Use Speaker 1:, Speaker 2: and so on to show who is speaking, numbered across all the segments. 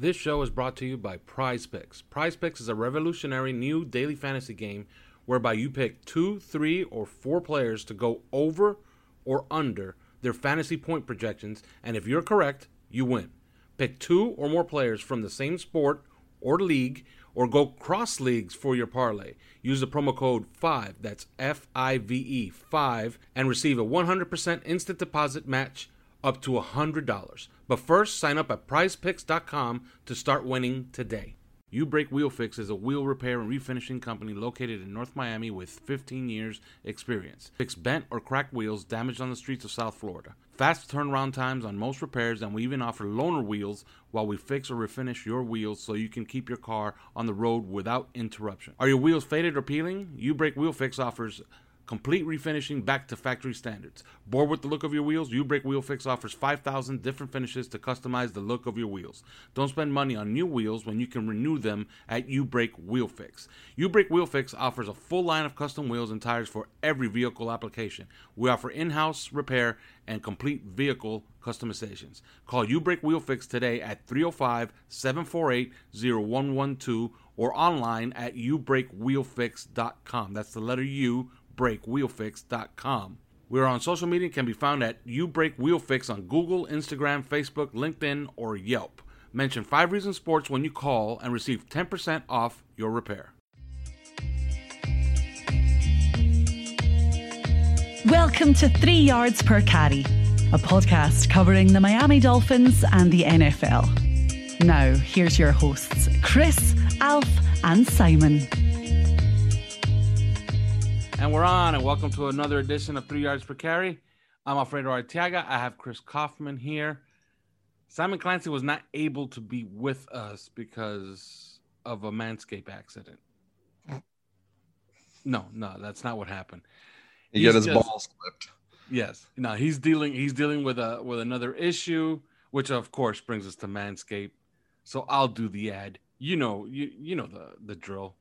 Speaker 1: This show is brought to you by Prize Picks. Prize Picks is a revolutionary new daily fantasy game whereby you pick two, three, or four players to go over or under their fantasy point projections, and if you're correct, you win. Pick two or more players from the same sport or league, or go cross leagues for your parlay. Use the promo code 5, that's F I V E 5, and receive a 100% instant deposit match up to $100. But first, sign up at prizepicks.com to start winning today. U Break Wheel Fix is a wheel repair and refinishing company located in North Miami with 15 years experience. Fix bent or cracked wheels damaged on the streets of South Florida. Fast turnaround times on most repairs, and we even offer loaner wheels while we fix or refinish your wheels so you can keep your car on the road without interruption. Are your wheels faded or peeling? U Break Wheel Fix offers Complete refinishing back to factory standards. Bored with the look of your wheels? U-Break Wheel Fix offers 5,000 different finishes to customize the look of your wheels. Don't spend money on new wheels when you can renew them at U-Break Wheel Fix. U-Break Wheel Fix offers a full line of custom wheels and tires for every vehicle application. We offer in-house repair and complete vehicle customizations. Call U-Break Wheel Fix today at 305-748-0112 or online at ubreakwheelfix.com. That's the letter U ubreakwheelfix.com. We're on social media can be found at ubreakwheelfix on Google, Instagram, Facebook, LinkedIn, or Yelp. Mention 5 Reasons Sports when you call and receive 10% off your repair.
Speaker 2: Welcome to Three Yards Per Carry, a podcast covering the Miami Dolphins and the NFL. Now, here's your hosts, Chris, Alf, and Simon.
Speaker 1: And we're on, and welcome to another edition of Three Yards Per Carry. I'm Alfredo Arteaga. I have Chris Kaufman here. Simon Clancy was not able to be with us because of a Manscaped accident. No, no, that's not what happened.
Speaker 3: He got his just, balls clipped.
Speaker 1: Yes. No, he's dealing he's dealing with a with another issue, which of course brings us to Manscaped. So I'll do the ad. You know, you you know the the drill.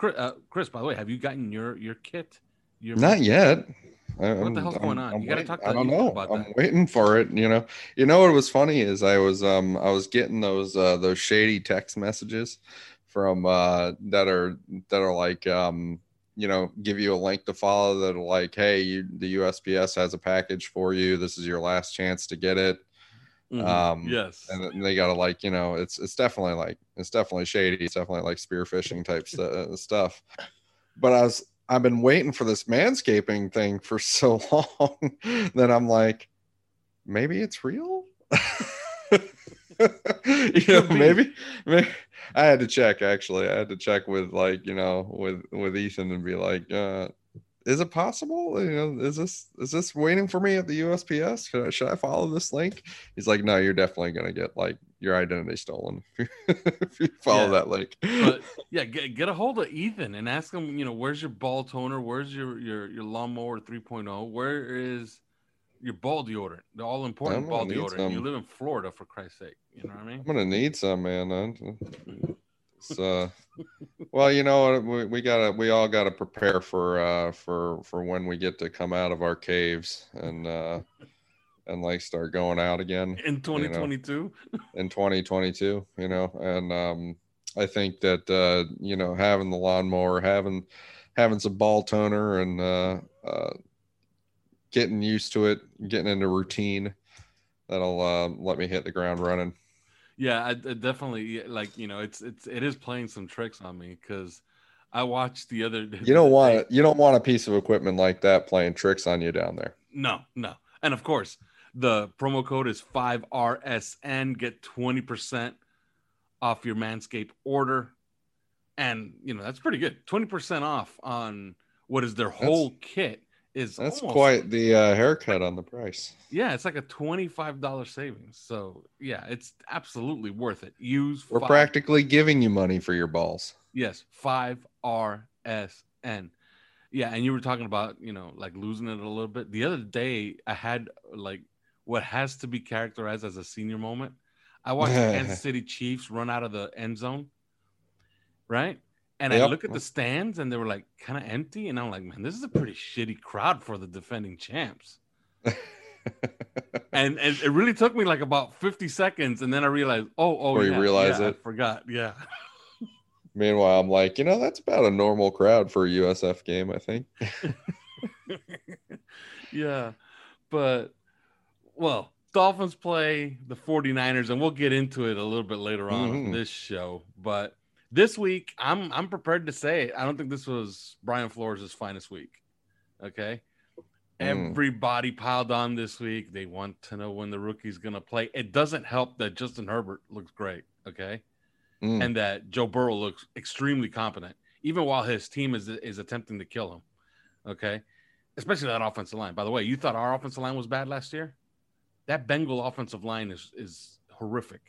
Speaker 1: Chris, uh, Chris, by the way, have you gotten your your kit? Your
Speaker 3: Not yet.
Speaker 1: What the hell's I'm, going on?
Speaker 3: I'm
Speaker 1: you got to talk. To
Speaker 3: I don't know. I'm that. waiting for it. You know. You know what was funny is I was um I was getting those uh those shady text messages from uh that are that are like um you know give you a link to follow that are like hey you, the USPS has a package for you. This is your last chance to get it.
Speaker 1: Mm-hmm. Um, yes,
Speaker 3: and they gotta like you know it's it's definitely like it's definitely shady. It's definitely like spear-phishing type st- uh, stuff. But I was I've been waiting for this manscaping thing for so long that I'm like, maybe it's real. you know, maybe, maybe I had to check actually. I had to check with like you know with with Ethan and be like, uh, is it possible? You know, is this is this waiting for me at the USPS? Should I, should I follow this link? He's like, no, you're definitely gonna get like your identity stolen if you follow yeah. that link.
Speaker 1: but yeah, get, get a hold of Ethan and ask him, you know, where's your ball toner? Where's your your your lawnmower 3.0? Where is your ball deodorant? The all important ball deodorant. Some. You live in Florida, for Christ's sake. You know what I mean?
Speaker 3: I'm gonna need some, man. Mm. So, well, you know, we, we gotta, we all gotta prepare for, uh, for, for when we get to come out of our caves and, uh, and like start going out again
Speaker 1: in 2022.
Speaker 3: You know, in 2022, you know, and um, I think that uh, you know having the lawnmower, having having some ball toner, and uh, uh, getting used to it, getting into routine, that'll uh, let me hit the ground running.
Speaker 1: Yeah, I, I definitely like you know it's it's it is playing some tricks on me because I watched the other.
Speaker 3: You don't want you don't want a piece of equipment like that playing tricks on you down there.
Speaker 1: No, no, and of course the promo code is 5RSN. Get 20% off your Manscaped order. And, you know, that's pretty good. 20% off on what is their whole that's... kit is
Speaker 3: That's quite the uh, haircut on the price.
Speaker 1: yeah, it's like a twenty-five dollar savings. So yeah, it's absolutely worth it. Use
Speaker 3: We're
Speaker 1: five-
Speaker 3: practically giving you money for your balls.
Speaker 1: Yes, five RSN. Yeah, and you were talking about, you know, like losing it a little bit. The other day, I had like what has to be characterized as a senior moment. I watched the Kansas City Chiefs run out of the end zone, right? And I look at the stands and they were like kind of empty. And I'm like, man, this is a pretty shitty crowd for the defending champs. And, and it really took me like about 50 seconds. And then I realized, oh, oh,
Speaker 3: Before you realize
Speaker 1: yeah, I
Speaker 3: it.
Speaker 1: forgot. Yeah.
Speaker 3: Meanwhile, I'm like, you know, that's about a normal crowd for a USF game, I think.
Speaker 1: yeah. But well, Dolphins play the 49ers and we'll get into it a little bit later on in
Speaker 3: Mhm.
Speaker 1: this show. But this week, I'm I'm prepared to say it. I don't think this was Brian Flores' finest week. Okay.
Speaker 3: Mm.
Speaker 1: Everybody piled on this week. They want to know when the rookie's gonna play. It doesn't help that Justin Herbert looks great. Okay
Speaker 3: Mm.
Speaker 1: and that Joe Burrow looks extremely competent, even while his team is is attempting to kill him. Okay, especially that offensive line. By the way, you thought our offensive line was bad last year. That Bengal offensive line is is horrific.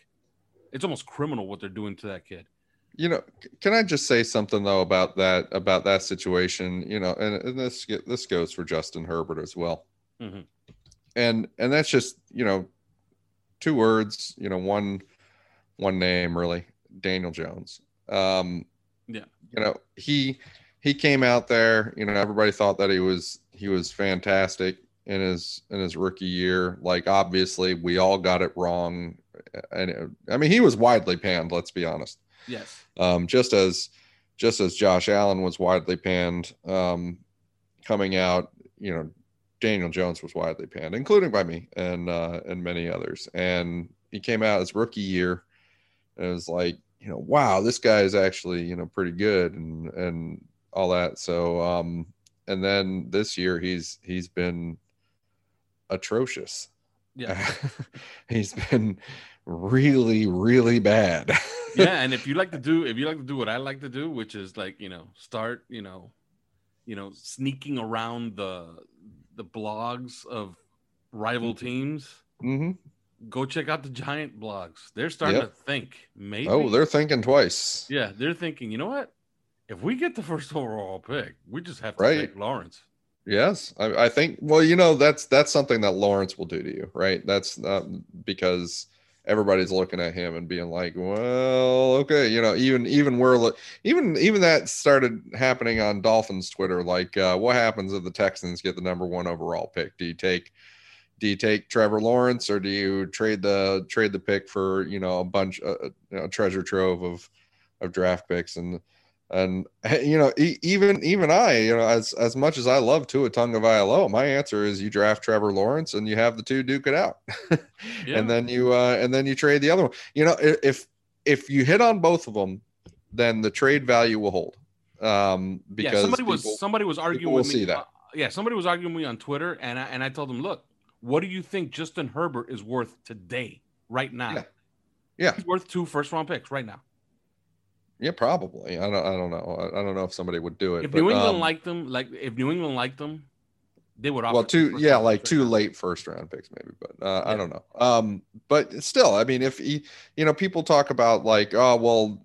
Speaker 1: It's almost criminal what they're doing to that kid.
Speaker 3: You know can i just say something though about that about that situation? You know and, and this this goes for justin herbert as well.
Speaker 1: Mhm.
Speaker 3: and and that's just you know two words you know one one name really daniel jones. Um
Speaker 1: Yeah.
Speaker 3: you know he he came out there you know everybody thought that he was he was fantastic in his in his rookie year. Like obviously we all got it wrong. And it, i mean he was widely panned let's be honest
Speaker 1: Yes.
Speaker 3: um, just as just as Josh Allen was widely panned um, coming out, you know, Daniel Jones was widely panned, including by me and uh, and many others. And he came out his rookie year, and it was like, you know, wow, this guy is actually you know pretty good and and all that. So um, and then this year he's he's been atrocious.
Speaker 1: Yeah.
Speaker 3: he's been really really bad.
Speaker 1: yeah. And if you like to do if you like to do what I like to do, which is like, you know, start, you know, you know, sneaking around the the blogs of rival teams.
Speaker 3: Mm-hmm.
Speaker 1: go check out the giant blogs. They're starting
Speaker 3: Yep.
Speaker 1: to think maybe.
Speaker 3: Oh, they're thinking twice.
Speaker 1: yeah, they're thinking. You know what? If we get the first overall pick, we just have to
Speaker 3: Right.
Speaker 1: take Lawrence.
Speaker 3: Yes, I, I think. Well, you know, that's that's something that Lawrence will do to you, right? That's uh, because everybody's looking at him and being like, "Well, okay," you know, even even we're even even that started happening on Dolphins Twitter. Like, uh, what happens if the Texans get the number one overall pick? Do you take do you take Trevor Lawrence or do you trade the trade the pick for you know a bunch know, a treasure trove of of draft picks and and you know e- even even I you know as as much as I love Tua Tagovailoa my answer is you draft Trevor Lawrence and you have the two duke it out
Speaker 1: Yeah.
Speaker 3: and then you uh and then you trade the other one you know if if you hit on both of them then the trade value will hold um because
Speaker 1: yeah, somebody was somebody was arguing with me.
Speaker 3: see that.
Speaker 1: uh, yeah, somebody was arguing with me on Twitter, and I, and I told them, look, what do you think Justin Herbert is worth today, right now?
Speaker 3: Yeah. Yeah.
Speaker 1: he's worth two first round picks right now.
Speaker 3: Yeah probably. I don't I don't know. I, don't know if somebody would do it
Speaker 1: If
Speaker 3: but,
Speaker 1: New England
Speaker 3: um,
Speaker 1: liked them, like if New England liked them, they would offer
Speaker 3: well
Speaker 1: first
Speaker 3: yeah like two
Speaker 1: now.
Speaker 3: late first round picks maybe but uh, i don't know. Um but still i mean if he you know people talk about like oh well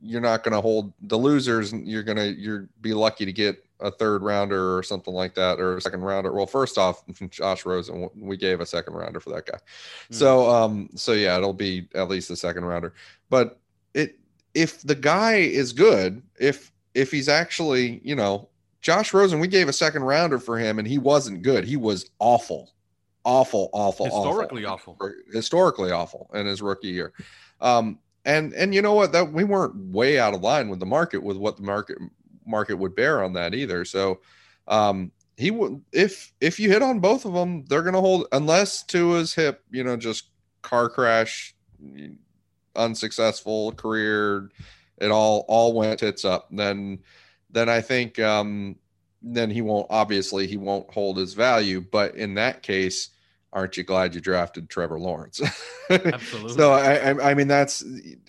Speaker 3: you're not going to hold the losers you're going to you're be lucky to get a third rounder or something like that or a second rounder. Well first off josh rosen we gave a second rounder for that guy.
Speaker 1: Hmm.
Speaker 3: so um so yeah it'll be at least a second rounder. But it if the guy is good if if he's actually you know Josh Rosen, we gave a second rounder for him, and he wasn't good. He was awful, awful, awful,
Speaker 1: Historically
Speaker 3: awful,
Speaker 1: awful.
Speaker 3: historically awful in his rookie year. Um, and and you know what? That we weren't way out of line with the market with what the market market would bear on that either. So, um, he would if if you hit on both of them, they're gonna hold unless Tua's hip, you know, just car crash, unsuccessful career, it all all went tits up. Then then I think um, then he won't obviously he won't hold his value. But in that case, aren't you glad you drafted Trevor Lawrence?
Speaker 1: Absolutely.
Speaker 3: so I, I I mean that's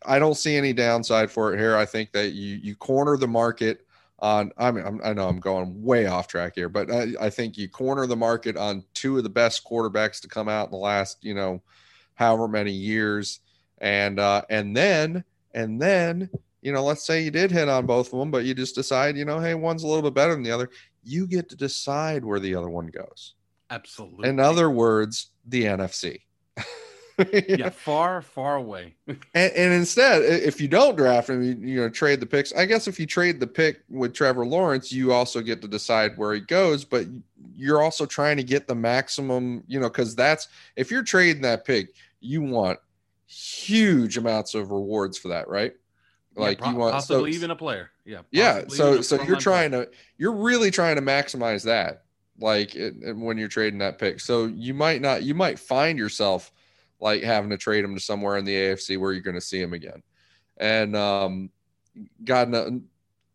Speaker 3: I don't see any downside for it here. I think that you you corner the market on. I mean, I'm, i know I'm going way off track here, but I, I think you corner the market on two of the best quarterbacks to come out in the last, you know, however many years, and uh, and then and then you know, let's say you did hit on both of them, but you just decide, you know, hey, one's a little bit better than the other. You get to decide where the other one goes.
Speaker 1: Absolutely.
Speaker 3: In other words, the NFC.
Speaker 1: yeah. far, far away.
Speaker 3: and, and, instead, if you don't draft him, you, you, know, trade the picks. I guess if you trade the pick with Trevor Lawrence, you also get to decide where he goes, but you're also trying to get the maximum, you know, because that's if you're trading that pick, you want huge amounts of rewards for that, right?
Speaker 1: Like yeah, you want possibly so, even a player. Yeah.
Speaker 3: Yeah. So so you're trying player. to you're really trying to maximize that like it, when you're trading that pick. So you might not you might find yourself like having to trade him to somewhere in the AFC where you're going to see him again. And um, God,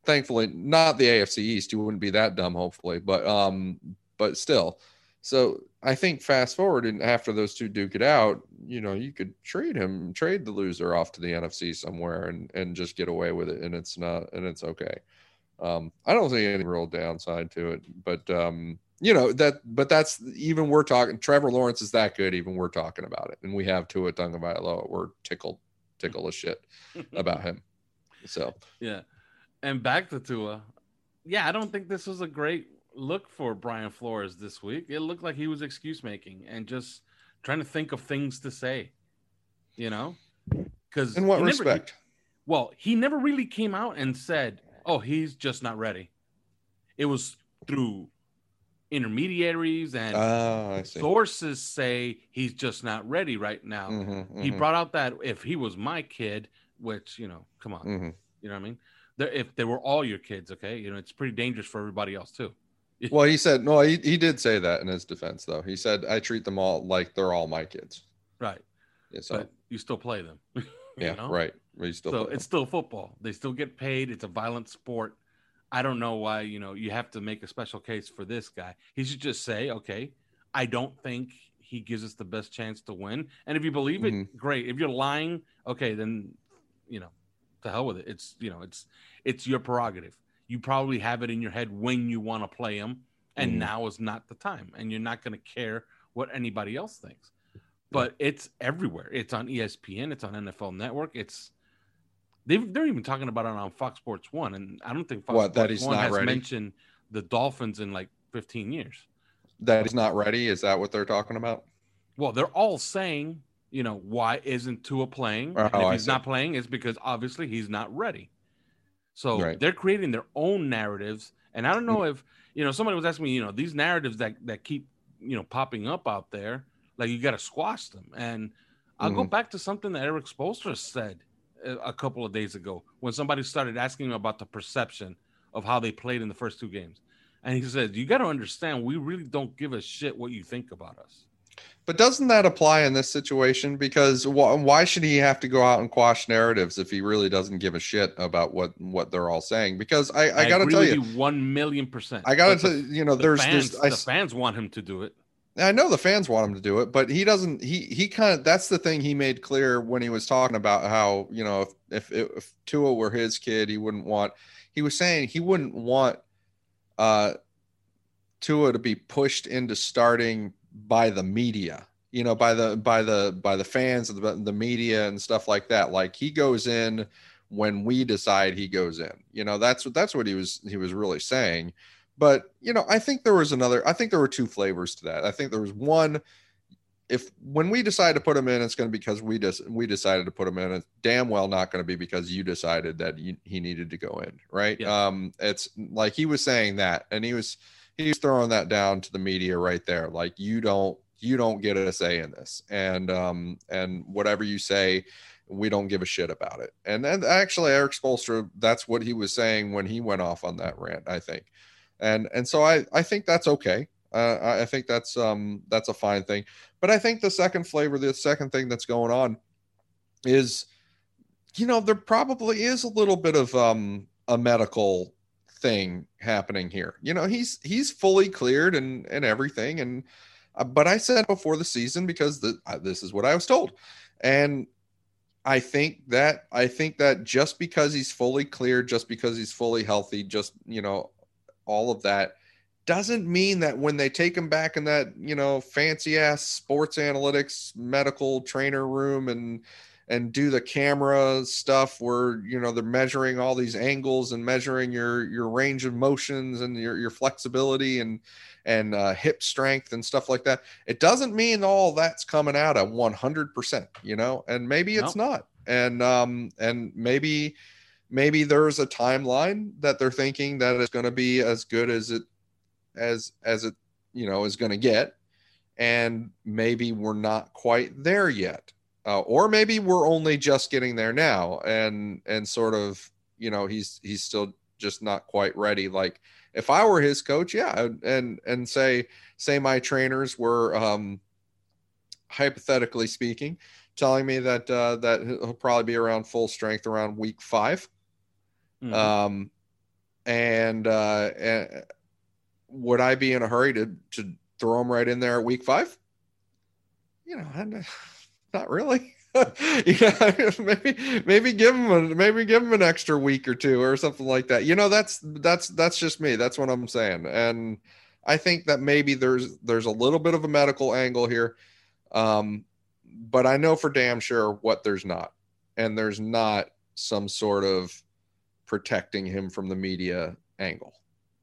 Speaker 3: thankfully, not the AFC East. You wouldn't be that dumb, hopefully, but um, but still. So I think fast forward and after those two duke it out, you know, you could trade him, trade the loser off to the NFC somewhere and and just get away with it, and it's not and it's okay. Um, I don't see any real downside to it, but um, you know that but that's even we're talking trevor lawrence is that good even we're talking about it and we have Tua Tagovailoa we're tickled tickle as shit about him so
Speaker 1: yeah and back to Tua yeah I don't think this was a great look for Brian Flores this week it looked like he was excuse making and just trying to think of things to say you know because
Speaker 3: in what respect never, he,
Speaker 1: well he never really came out and said oh he's just not ready it was through intermediaries and
Speaker 3: oh,
Speaker 1: sources say he's just not ready right now. Mm-hmm, mm-hmm. He brought out that if he was my kid, which you know, come on, mm-hmm. you know what I mean? They're, if they were all your kids, okay, you know, it's pretty dangerous for everybody else too.
Speaker 3: well, he said no. He, he did say that in his defense, though. He said I treat them all like they're all my kids.
Speaker 1: Right.
Speaker 3: Yeah, so
Speaker 1: but you still play them.
Speaker 3: yeah.
Speaker 1: Know?
Speaker 3: Right. We still
Speaker 1: so it's still football. They still get paid. It's a violent sport I don't know why, you know, you have to make a special case for this guy. He should just say, okay, I don't think he gives us the best chance to win. And if you believe it, mm-hmm. great. If you're lying, okay, then, you know, to hell with it. It's, you know, it's, it's your prerogative. You probably have it in your head when you want to play him. And mm-hmm. now is not the time. And you're not going to care what anybody else thinks. But it's everywhere. It's on ESPN. It's on NFL Network. It's, they they're even talking about it on Fox Sports One, and I don't think Fox
Speaker 3: what,
Speaker 1: Sports
Speaker 3: One has ready?
Speaker 1: mentioned the Dolphins in like 15 years.
Speaker 3: That is not ready. Is that what they're talking about?
Speaker 1: Well, they're all saying, you know, why isn't Tua playing? Oh, and if he's not playing, it's because obviously he's not ready. So right. they're creating their own narratives, and I don't know if you know. Somebody was asking me, you know, these narratives that that keep you know popping up out there, like you got to squash them. And I'll mm-hmm. go back to something that Erik Spoelstra said a couple of days ago when somebody started asking him about the perception of how they played in the first two games. And he said, You got to understand, we really don't give a shit what you think about us.
Speaker 3: But doesn't that apply in this situation? Because why should he have to go out and quash narratives if he really doesn't give a shit about what what they're all saying? Because I, I, I got to tell you,
Speaker 1: one million percent.
Speaker 3: I got to tell you, you know,
Speaker 1: the
Speaker 3: there's,
Speaker 1: fans,
Speaker 3: there's
Speaker 1: I, the fans want him to do it.
Speaker 3: I know the fans want him to do it, but he doesn't. He he kind of that's the thing he made clear when he was talking about how you know if if, if Tua were his kid, he wouldn't want. He was saying he wouldn't want uh Tua to be pushed into starting by the media, you know, by the by the by the fans of the, the media and stuff like that. Like he goes in when we decide he goes in. You know, that's what that's what he was he was really saying. But you know, I think there was another. I think there were two flavors to that. I think there was one. If when we decide to put him in, it's going to be because we just we decided to put him in. It's damn well not going to be because you decided that you, he needed to go in, right? Yeah. Um, it's like he was saying that, and he was he was throwing that down to the media right there. Like you don't you don't get a say in this, and um and whatever you say, we don't give a shit about it. And then actually, Erik Spoelstra, that's what he was saying when he went off on that rant. I think and and so I I think that's okay. Uh, I think that's um that's a fine thing. But I think the second flavor, the second thing that's going on, is, you know, there probably is a little bit of um a medical thing happening here. You know, he's he's fully cleared and and everything. And uh, but I said before the season because the, uh, this is what I was told, and I think that I think that just because he's fully clear, just because he's fully healthy, just you know, all of that doesn't mean that when they take him back in that you know fancy ass sports analytics medical trainer room and and do the camera stuff where you know they're measuring all these angles and measuring your your range of motions and your your flexibility and and uh, hip strength and stuff like that. It doesn't mean all that's coming out at 100% you know and maybe it's no. not. And um and maybe maybe there's a timeline that they're thinking that it's going to be as good as it as as it you know is going to get and maybe we're not quite there yet uh, or maybe we're only just getting there now and and sort of you know he's he's still just not quite ready. Like if i were his coach yeah and and say say my trainers were um hypothetically speaking telling me that uh that he'll probably be around full strength around week 5 mm-hmm. um and uh and would i be in a hurry to to throw him right in there at week 5 you know not really. yeah, maybe maybe give him a, maybe give him an extra week or two or something like that. You know, that's that's that's just me. That's what I'm saying. And I think that maybe there's there's a little bit of a medical angle here. Um, but I know for damn sure what there's not. And there's not some sort of protecting him from the media angle.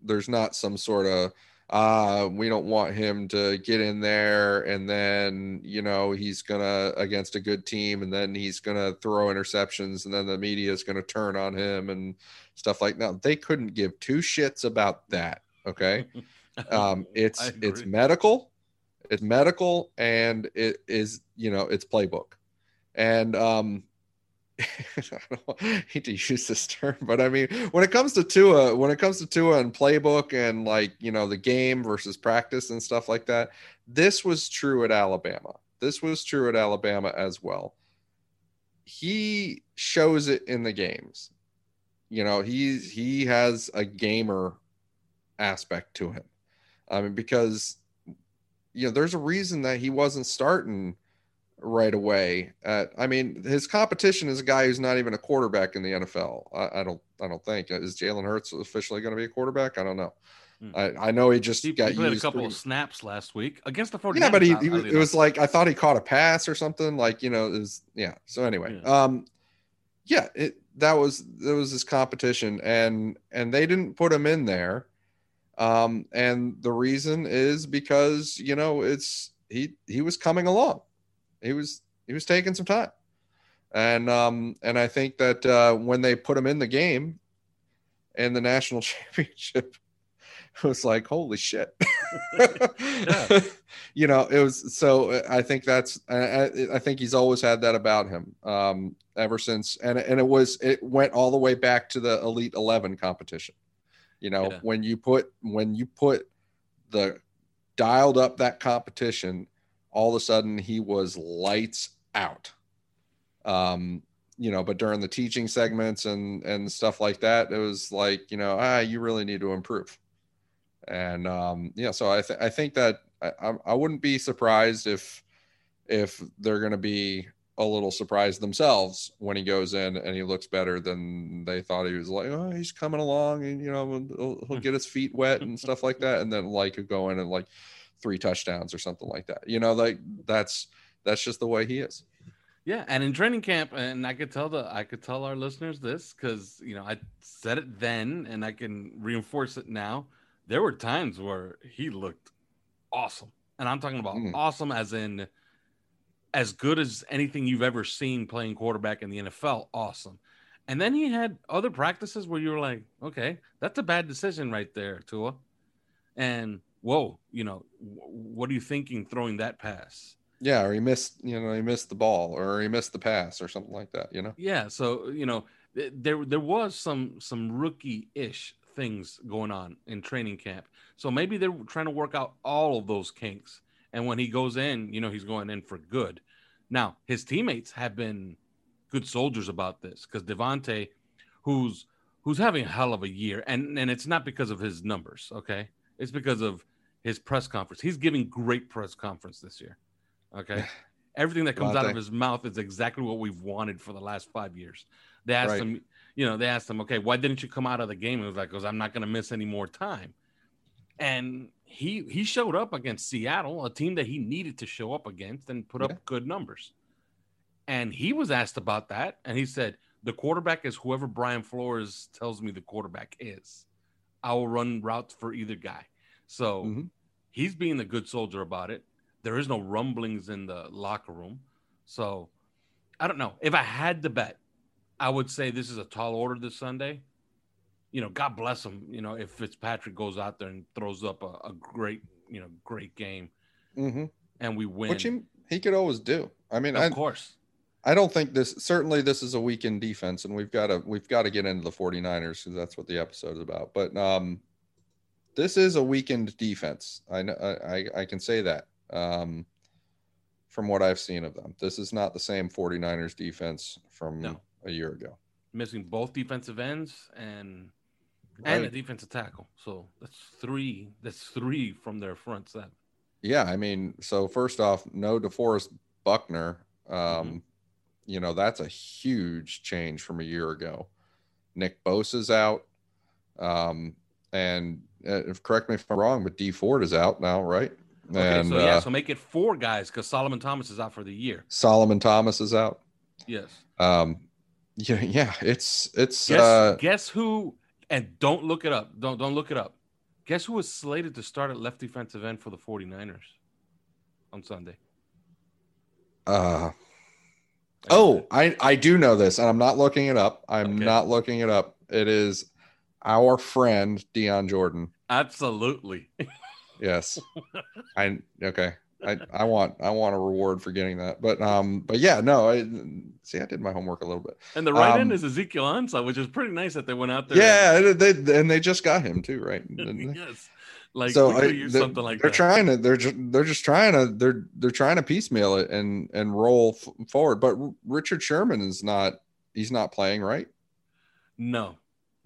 Speaker 3: There's not some sort of uh, we don't want him to get in there and then, you know, he's to against a good team and then he's to throw interceptions and then the media is to turn on him and stuff like that. They couldn't give two shits about that. Okay. Um, it's, it's medical, it's medical and it is, you know, it's playbook. And, um, I don't hate to use this term, but I mean, when it comes to Tua, when it comes to Tua and playbook and like you know the game versus practice and stuff like that, this was true at Alabama. This was true at Alabama as well. He shows it in the games. You know, he's he has a gamer aspect to him. I mean, because you know, there's a reason that he wasn't starting right away. At, I mean, his competition is a guy who's not even a quarterback in the NFL. I, I don't, I don't think is Jalen Hurts officially going to be a quarterback. I don't know. Hmm. I, I know he just
Speaker 1: he,
Speaker 3: got
Speaker 1: he played a couple pretty... of snaps last week against the 49ers.
Speaker 3: Yeah, but he, he it was like I thought he caught a pass or something. Like you know, it was yeah. So anyway, yeah. um, yeah, it that was that was his competition, and and they didn't put him in there, um, and the reason is because you know it's he he was coming along he was he was taking some time, and um and I think that uh, when they put him in the game, in the national championship, it was like holy shit. you know, it was so. I think that's. I, I, think he's always had that about him. Um, ever since, and and it was it went all the way back to the Elite Eleven competition. You know, yeah. when you put when you put the dialed up that competition all of a sudden he was lights out. Um, you know, but during the teaching segments and and stuff like that, it was like, you know, ah, you really need to improve. And um, yeah, so I th- I think that I, I wouldn't be surprised if if they're going to be a little surprised themselves when he goes in and he looks better than they thought he was like oh he's coming along and you know he'll, he'll get his feet wet and stuff like that and then like go in and like three touchdowns or something like that. You know, like that's that's just the way he is.
Speaker 1: Yeah, and in training camp, and I could tell the I could tell our listeners this because you know I said it then, and I can reinforce it now. There were times where he looked awesome, and I'm talking about mm. awesome as in as good as anything you've ever seen playing quarterback in the NFL. Awesome. And then he had other practices where you were like, okay, that's a bad decision right there, Tua. And whoa, you know, what are you thinking throwing that pass?
Speaker 3: Yeah, or he missed, you know, he missed the ball, or he missed the pass, or something like that. You know.
Speaker 1: Yeah, so you know, there there was some some rookie ish things going on in training camp. So maybe they're trying to work out all of those kinks. And when he goes in, you know, he's going in for good. Now, his teammates have been good soldiers about this because DeVante, who's who's having a hell of a year, and and it's not because of his numbers, okay? It's because of his press conference. He's giving great press conference this year. Okay. Everything that comes out of his mouth is exactly what we've wanted for the last five years. They asked
Speaker 3: Right.
Speaker 1: him, you know, they asked him, okay, why didn't you come out of the game? He was like, because I'm not going to miss any more time. And he he showed up against Seattle, a team that he needed to show up against, and put up good numbers. And he was asked about that, and he said, "The quarterback is whoever Brian Flores tells me the quarterback is. I will run routes for either guy." So
Speaker 3: Mhm.
Speaker 1: he's being a good soldier about it. There is no rumblings in the locker room, so I don't know. If I had to bet, I would say this is a tall order this Sunday. You know, God bless him. You know, if Fitzpatrick goes out there and throws up a, a great, you know, great game,
Speaker 3: hmm
Speaker 1: and we win,
Speaker 3: Which he, he could always do. I mean,
Speaker 1: of
Speaker 3: I,
Speaker 1: course,
Speaker 3: I don't think this certainly this is a weakened defense, and we've got to we've got to get into the 49ers because that's what the episode is about. But um, this is a weakened defense. I know I, I- can say that um, from what I've seen of them. This is not the same 49ers defense from
Speaker 1: No.
Speaker 3: a year ago.
Speaker 1: missing both defensive ends and and a defensive tackle. So that's three. That's three from their front seven.
Speaker 3: Yeah, I mean, so first off, no DeForest Buckner. Um,
Speaker 1: Mm-hmm.
Speaker 3: You know, that's a huge change from a year ago. Nick Bosa's out. Um, and uh, if correct me if I'm wrong, but Dee Ford is out now, right?
Speaker 1: Okay,
Speaker 3: and
Speaker 1: so yeah,
Speaker 3: uh,
Speaker 1: so make it four guys because Solomon Thomas is out for the year.
Speaker 3: Solomon Thomas is out.
Speaker 1: Yes.
Speaker 3: Um, yeah, yeah, it's it's
Speaker 1: Guess
Speaker 3: uh,
Speaker 1: guess who? And don't look it up. Don't don't look it up. Guess who is slated to start at left defensive end for the 49ers on Sunday?
Speaker 3: uh oh, I I do know this, and I'm not looking it up. I'm
Speaker 1: Okay.
Speaker 3: not looking it up. It is our friend Dion Jordan.
Speaker 1: Absolutely.
Speaker 3: Yes. I okay. I, I want I want a reward for getting that. But um but yeah, no, I see I did my homework a little bit.
Speaker 1: And the right
Speaker 3: Um,
Speaker 1: end is Ezekiel Ansah, which is pretty nice that they went out there.
Speaker 3: Yeah, they and they just got him too, right?
Speaker 1: yes. Like
Speaker 3: so I-
Speaker 1: use
Speaker 3: they're,
Speaker 1: something like
Speaker 3: they're
Speaker 1: that.
Speaker 3: trying to they're just they're just trying to they're they're trying to piecemeal it and and roll f- forward. But R- Richard Sherman is not he's not playing, right?
Speaker 1: no.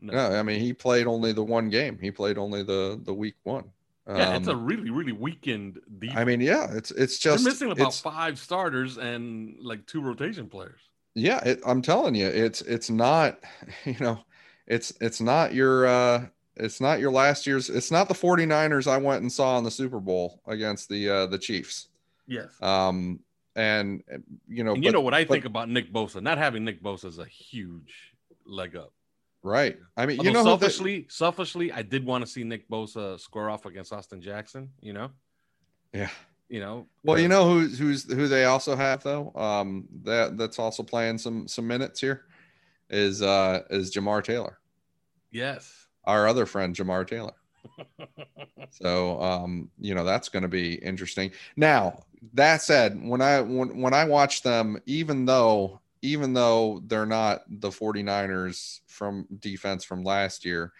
Speaker 1: No.
Speaker 3: No, I mean he played only the one game. He played only the the week one.
Speaker 1: Yeah, it's a
Speaker 3: Um,
Speaker 1: really, really weakened defense.
Speaker 3: I mean, yeah, it's it's
Speaker 1: they're
Speaker 3: just
Speaker 1: missing about five starters and like two rotation players.
Speaker 3: yeah it, i'm telling you it's it's not you know it's it's not your uh it's not your last year's it's not the 49ers i went and saw in the super bowl against the uh the chiefs
Speaker 1: Yes.
Speaker 3: um and you know
Speaker 1: and you
Speaker 3: but-
Speaker 1: know what I
Speaker 3: but-
Speaker 1: think about Nick Bosa? Not having Nick Bosa is a huge leg up.
Speaker 3: Right i mean
Speaker 1: Although
Speaker 3: you know who the-
Speaker 1: selfishly, selfishly, I did want to see Nick Bosa square off against Austin Jackson. You know,
Speaker 3: yeah
Speaker 1: you know.
Speaker 3: well you know who's who's who they also have though um that that's also playing some some minutes here is uh is jamar taylor
Speaker 1: Yes.
Speaker 3: our other friend jamar taylor So um, you know, that's going to be interesting. Now, that said, when I when when I watch them, even though even though they're not the 49ers from defense from last year,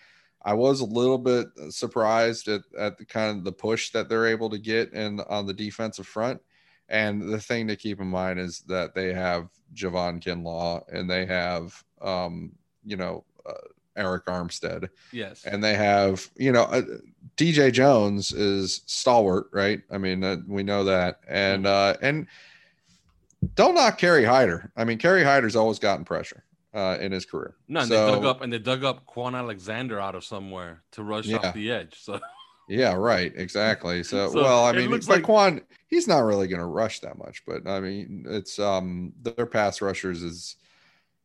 Speaker 3: I was a little bit surprised at, at the kind of the push that they're able to get in on the defensive front. And the thing to keep in mind is that they have Javon Kinlaw and they have um, you know, uh, Arik Armstead
Speaker 1: yes.
Speaker 3: and they have you know uh, DJ Jones is stalwart, right? I mean, uh, we know that, and uh, and don't knock Kerry Hyder. I mean, Kerry Hyder's always gotten pressure uh, in his career.
Speaker 1: no, and
Speaker 3: so,
Speaker 1: they dug up and they dug up Kwon Alexander out of somewhere to rush
Speaker 3: Yeah.
Speaker 1: off the edge. So
Speaker 3: Yeah, right, exactly. So,
Speaker 1: So,
Speaker 3: well, I
Speaker 1: it
Speaker 3: mean,
Speaker 1: looks
Speaker 3: but
Speaker 1: like-
Speaker 3: Kwon, he's not really going to rush that much, but I mean, it's um their pass rushers is,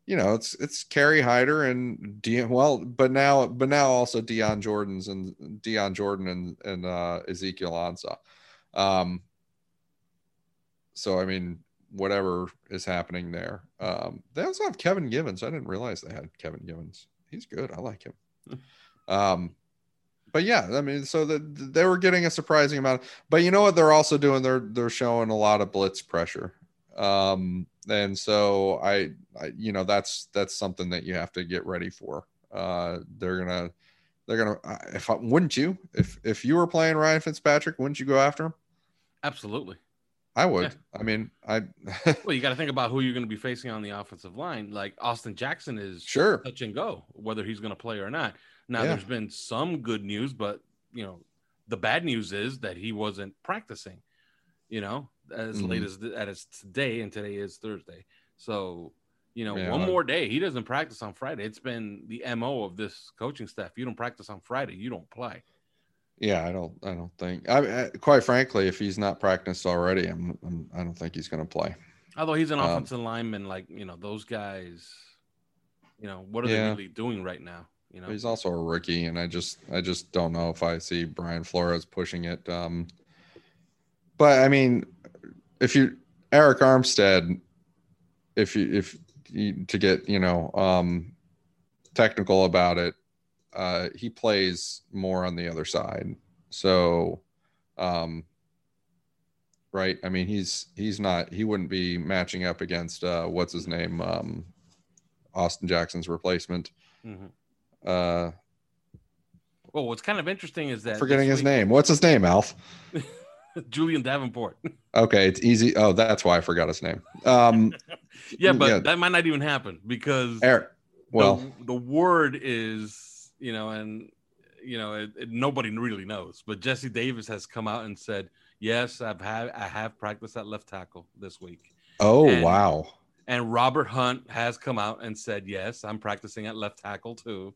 Speaker 3: you know, it's it's Kerry Hyder and Dion. Well, but now, but now also Dion Jordan's and Dion Jordan and and uh, Ezekiel Ansah. Um. So I mean, whatever is happening there. Um, they also have Kevin Givens. I didn't realize they had Kevin Givens. He's good. I like him. Um, but yeah, I mean, so the, they were getting a surprising amount. But you know what? They're also doing. They're they're showing a lot of blitz pressure. Um, and so I, I, you know, that's that's something that you have to get ready for. Uh, they're gonna, they're gonna. If I, wouldn't you, if if you were playing Ryan Fitzpatrick, wouldn't you go after him?
Speaker 1: absolutely.
Speaker 3: I would. I mean, I
Speaker 1: Well, you got to think about who you're going to be facing on the offensive line. Like Austin Jackson is
Speaker 3: sure.
Speaker 1: touch and go whether he's going to play or not. Now,
Speaker 3: Yeah.
Speaker 1: there's been some good news, but you know, the bad news is that he wasn't practicing. You know, as mm-hmm. late as as today, and today is Thursday. So you know,
Speaker 3: Yeah.
Speaker 1: one more day. He doesn't practice on Friday. It's been the mo of this coaching staff. You don't practice on Friday, you don't play.
Speaker 3: Yeah, I don't. I don't think. I, I quite frankly, if he's not practiced already, I'm. I'm I don't think he's going to play.
Speaker 1: Although he's an
Speaker 3: Um,
Speaker 1: offensive lineman, like you know, those guys. You know, what are
Speaker 3: Yeah.
Speaker 1: they really doing right now? You know,
Speaker 3: He's also a rookie, and I just. I just don't know if I see Brian Flores pushing it. Um, but I mean, if you Arik Armstead, if you if you, to get you know um, technical about it, uh, he plays more on the other side. So, um, right? I mean, he's he's not he wouldn't be matching up against uh, what's his name, um, Austin Jackson's replacement.
Speaker 1: Mhm.
Speaker 3: Uh,
Speaker 1: Well, what's kind of interesting is that
Speaker 3: forgetting his
Speaker 1: week-
Speaker 3: name. What's his name, Alf?
Speaker 1: Julian Davenport.
Speaker 3: Okay, it's easy. Oh, that's why I forgot his name. Um,
Speaker 1: yeah, but
Speaker 3: Yeah.
Speaker 1: that might not even happen because
Speaker 3: Eric. Well,
Speaker 1: the, the word is you know, and you know, it, it, nobody really knows. But Jesse Davis has come out and said, "Yes, I've had I have practiced at left tackle this week."
Speaker 3: oh
Speaker 1: and-
Speaker 3: wow.
Speaker 1: And Robert Hunt has come out and said, "Yes, I'm practicing at left tackle too."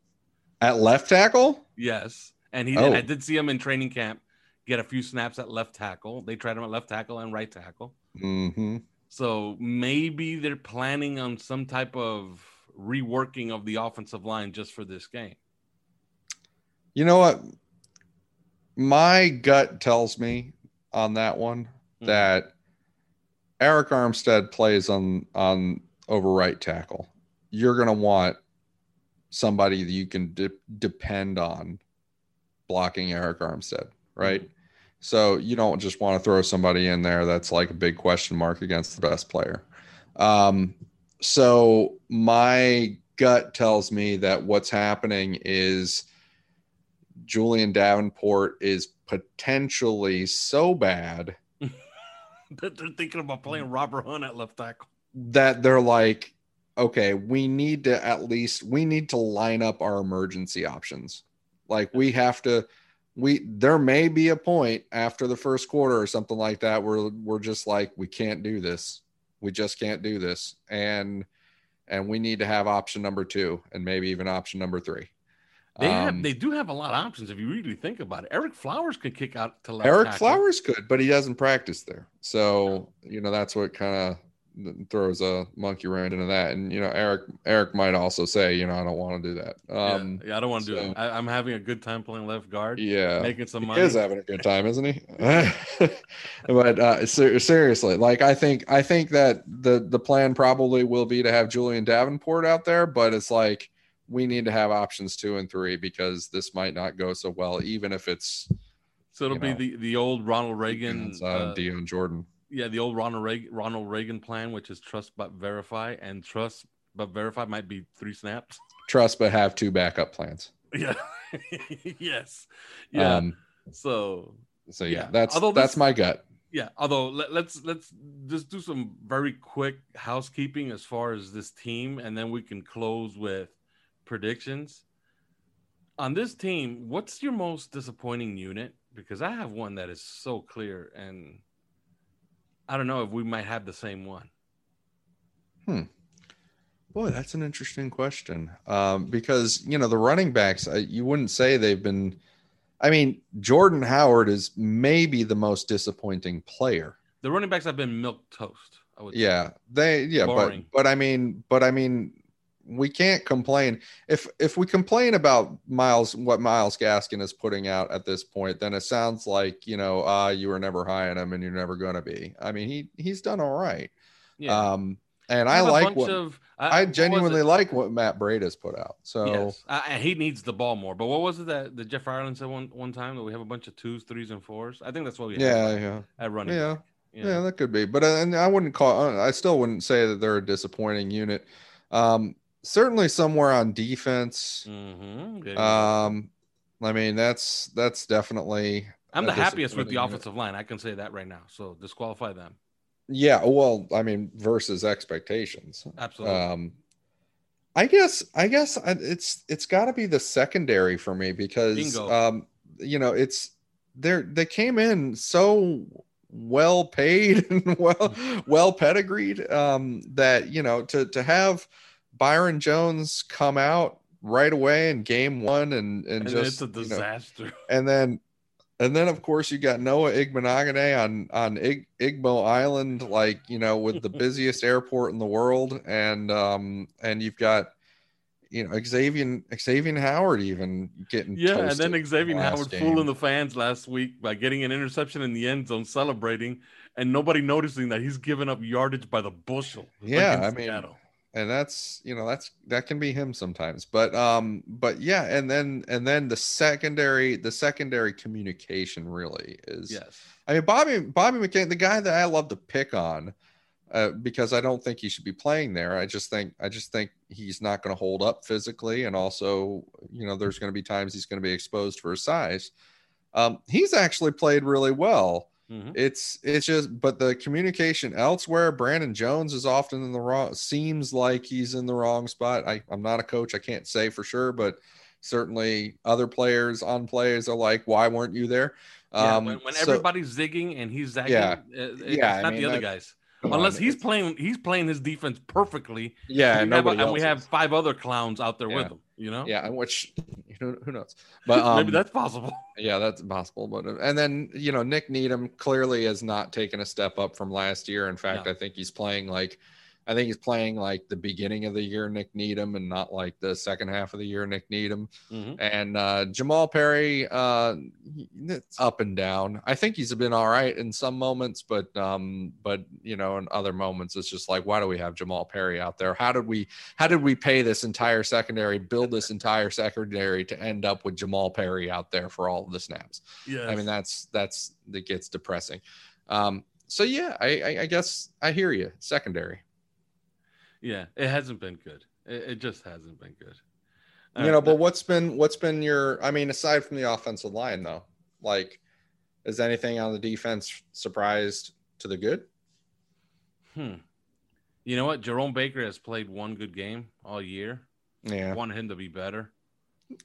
Speaker 3: At left tackle?
Speaker 1: Yes, and he
Speaker 3: Oh.
Speaker 1: I did see him in training camp get a few snaps at left tackle. They tried him at left tackle and right tackle.
Speaker 3: hmm
Speaker 1: So maybe they're planning on some type of reworking of the offensive line just for this game.
Speaker 3: You know what? My gut tells me on that one
Speaker 1: Mhm.
Speaker 3: that Arik Armstead plays on on over right tackle. You're going to want somebody that you can de- depend on blocking Arik Armstead, right? So you don't just want to throw somebody in there that's like a big question mark against the best player. Um, so my gut tells me that what's happening is Julian Davenport is potentially so bad
Speaker 1: That they're thinking about playing Robert Hunt at left tackle.
Speaker 3: that they're like, okay, we need to at least we need to line up our emergency options. Like we have to we there may be a point after the first quarter or something like that where we're just like we can't do this. We just can't do this. And and we need to have option number 2 and maybe even option number 3.
Speaker 1: They have
Speaker 3: Um,
Speaker 1: they do have a lot of options if you really think about it. Ereck Flowers could kick out to left.
Speaker 3: Ereck
Speaker 1: tackle.
Speaker 3: Flowers could, but he doesn't practice there. So, you know, that's what kind of throws a monkey wrench into that. And, you know, Ereck, Ereck might also say, you know, I don't want to do that.
Speaker 1: Yeah,
Speaker 3: Um,
Speaker 1: yeah, I don't want to do
Speaker 3: so-
Speaker 1: it. I, I'm having a good time playing left guard,
Speaker 3: yeah.
Speaker 1: making some
Speaker 3: He
Speaker 1: money.
Speaker 3: is having a good time, isn't he? but uh, ser- seriously, like I think I think that the the plan probably will be to have Julian Davenport out there, but it's like we need to have options two and three because this might not go so well, even if it's
Speaker 1: so it'll be
Speaker 3: know,
Speaker 1: the, the old Ronald Reagan,
Speaker 3: uh,
Speaker 1: uh,
Speaker 3: Dion Jordan.
Speaker 1: yeah, the old Ronald Reagan, Ronald Reagan plan, which is trust but verify, and trust but verify might be three snaps.
Speaker 3: Trust, but have two backup plans.
Speaker 1: Yeah, yes, yeah.
Speaker 3: Um,
Speaker 1: so
Speaker 3: so yeah,
Speaker 1: Yeah,
Speaker 3: that's
Speaker 1: although
Speaker 3: that's
Speaker 1: this-
Speaker 3: my gut.
Speaker 1: yeah although let, let's let's just do some very quick housekeeping as far as this team and then we can close with predictions on this team what's your most disappointing unit because i have one that is so clear and i don't know if we might have the same one Hmm.
Speaker 3: Boy, that's an interesting question. Um, because you know the running backs, uh, you wouldn't say they've been. I mean, Jordan Howard is maybe the most disappointing player.
Speaker 1: the running backs have been milk toast i would say.
Speaker 3: Yeah, they yeah,
Speaker 1: Boring.
Speaker 3: but but I mean, but I mean, we can't complain if if we complain about Miles what Myles Gaskin is putting out at this point, then it sounds like you know, uh, you were never high on him and you're never going to be. I mean, he he's done all right.
Speaker 1: yeah
Speaker 3: Um, and I like what
Speaker 1: of
Speaker 3: I
Speaker 1: what
Speaker 3: genuinely
Speaker 1: it?
Speaker 3: like what Matt Breida's put out. So
Speaker 1: Yes, uh, he needs the ball more. But what was it that, the Jeff Ireland said one one time that we have a bunch of twos, threes, and fours? I think that's what we
Speaker 3: yeah,
Speaker 1: have
Speaker 3: yeah,
Speaker 1: at running.
Speaker 3: yeah.
Speaker 1: back,
Speaker 3: Yeah,
Speaker 1: know?
Speaker 3: that could be, but uh, and I wouldn't call. uh, I still wouldn't say that they're a disappointing unit. Um, certainly somewhere on defense.
Speaker 1: Mhm, go.
Speaker 3: Um, I mean that's that's definitely.
Speaker 1: I'm the happiest with the offensive line. I can say that right now. So disqualify them.
Speaker 3: Yeah, well, I mean versus expectations.
Speaker 1: Absolutely.
Speaker 3: Um, I guess I guess it's it's got to be the secondary for me because
Speaker 1: Bingo.
Speaker 3: um, you know it's they're they came in so well paid and well well pedigreed. Um, that you know to to have Byron Jones come out right away in game one and and,
Speaker 1: And
Speaker 3: just
Speaker 1: it's a
Speaker 3: you know,
Speaker 1: disaster.
Speaker 3: and then and then of course you got Noah Igbinoghene on on Ig, Igbo Island, like you know, with the busiest airport in the world, and um and you've got you know Xavier Xavier Howard even getting
Speaker 1: Yeah, and then Xavier
Speaker 3: the
Speaker 1: Howard
Speaker 3: game.
Speaker 1: fooling the fans last week by getting an interception in the end zone, celebrating, and nobody noticing that he's giving up yardage by the bushel.
Speaker 3: Yeah, I mean,
Speaker 1: Seattle.
Speaker 3: And that's you know that's that can be him sometimes but um but yeah and then and then the secondary the secondary communication really is
Speaker 1: yes,
Speaker 3: I mean, Bobby Bobby McCain, the guy that I love to pick on, uh, because I don't think he should be playing there. I just think I just think he's not going to hold up physically, and also, you know, there's going to be times he's going to be exposed for his size. Um, he's actually played really well.
Speaker 1: Mhm.
Speaker 3: It's it's just, but the communication elsewhere. Brandon Jones is often in the wrong. Seems like he's in the wrong spot. I, I'm not a coach. I can't say for sure, but certainly other players on plays are like, why weren't you there?
Speaker 1: yeah,
Speaker 3: Um,
Speaker 1: when, when
Speaker 3: so-
Speaker 1: everybody's zigging and he's zagging,
Speaker 3: Yeah.
Speaker 1: uh, it's
Speaker 3: Yeah, I
Speaker 1: not
Speaker 3: mean,
Speaker 1: the other
Speaker 3: that-
Speaker 1: guys.
Speaker 3: Come on,
Speaker 1: Unless he's playing, he's playing his defense perfectly.
Speaker 3: Yeah,
Speaker 1: and we, have, and we
Speaker 3: else
Speaker 1: have five other clowns out there with
Speaker 3: Yeah.
Speaker 1: him. You know,
Speaker 3: yeah, which you know, who knows? But um,
Speaker 1: maybe that's possible.
Speaker 3: yeah, that's possible. But and then you know Nik Needham clearly has not taken a step up from last year. In fact,
Speaker 1: No.
Speaker 3: I think he's playing like I think he's playing like the beginning of the year Nik Needham and not like the second half of the year Nik Needham.
Speaker 1: Mhm.
Speaker 3: And uh, Jamal Perry, uh, it's up and down. I think he's been all right in some moments, but um, but you know, in other moments, it's just like, why do we have Jamal Perry out there? How did we how did we pay this entire secondary, build this entire secondary to end up with Jamal Perry out there for all of the snaps?
Speaker 1: Yeah,
Speaker 3: I mean, that's that's that gets depressing. Um, so yeah, I, I, I guess I hear you. Secondary.
Speaker 1: Yeah, it hasn't been good. It, it just hasn't been good.
Speaker 3: you know but what's been what's been your i mean aside from the offensive line though like is anything on the defense surprised to the good
Speaker 1: Hmm. You know what? Jerome Baker has played one good game all year.
Speaker 3: yeah
Speaker 1: I wanted him to be better.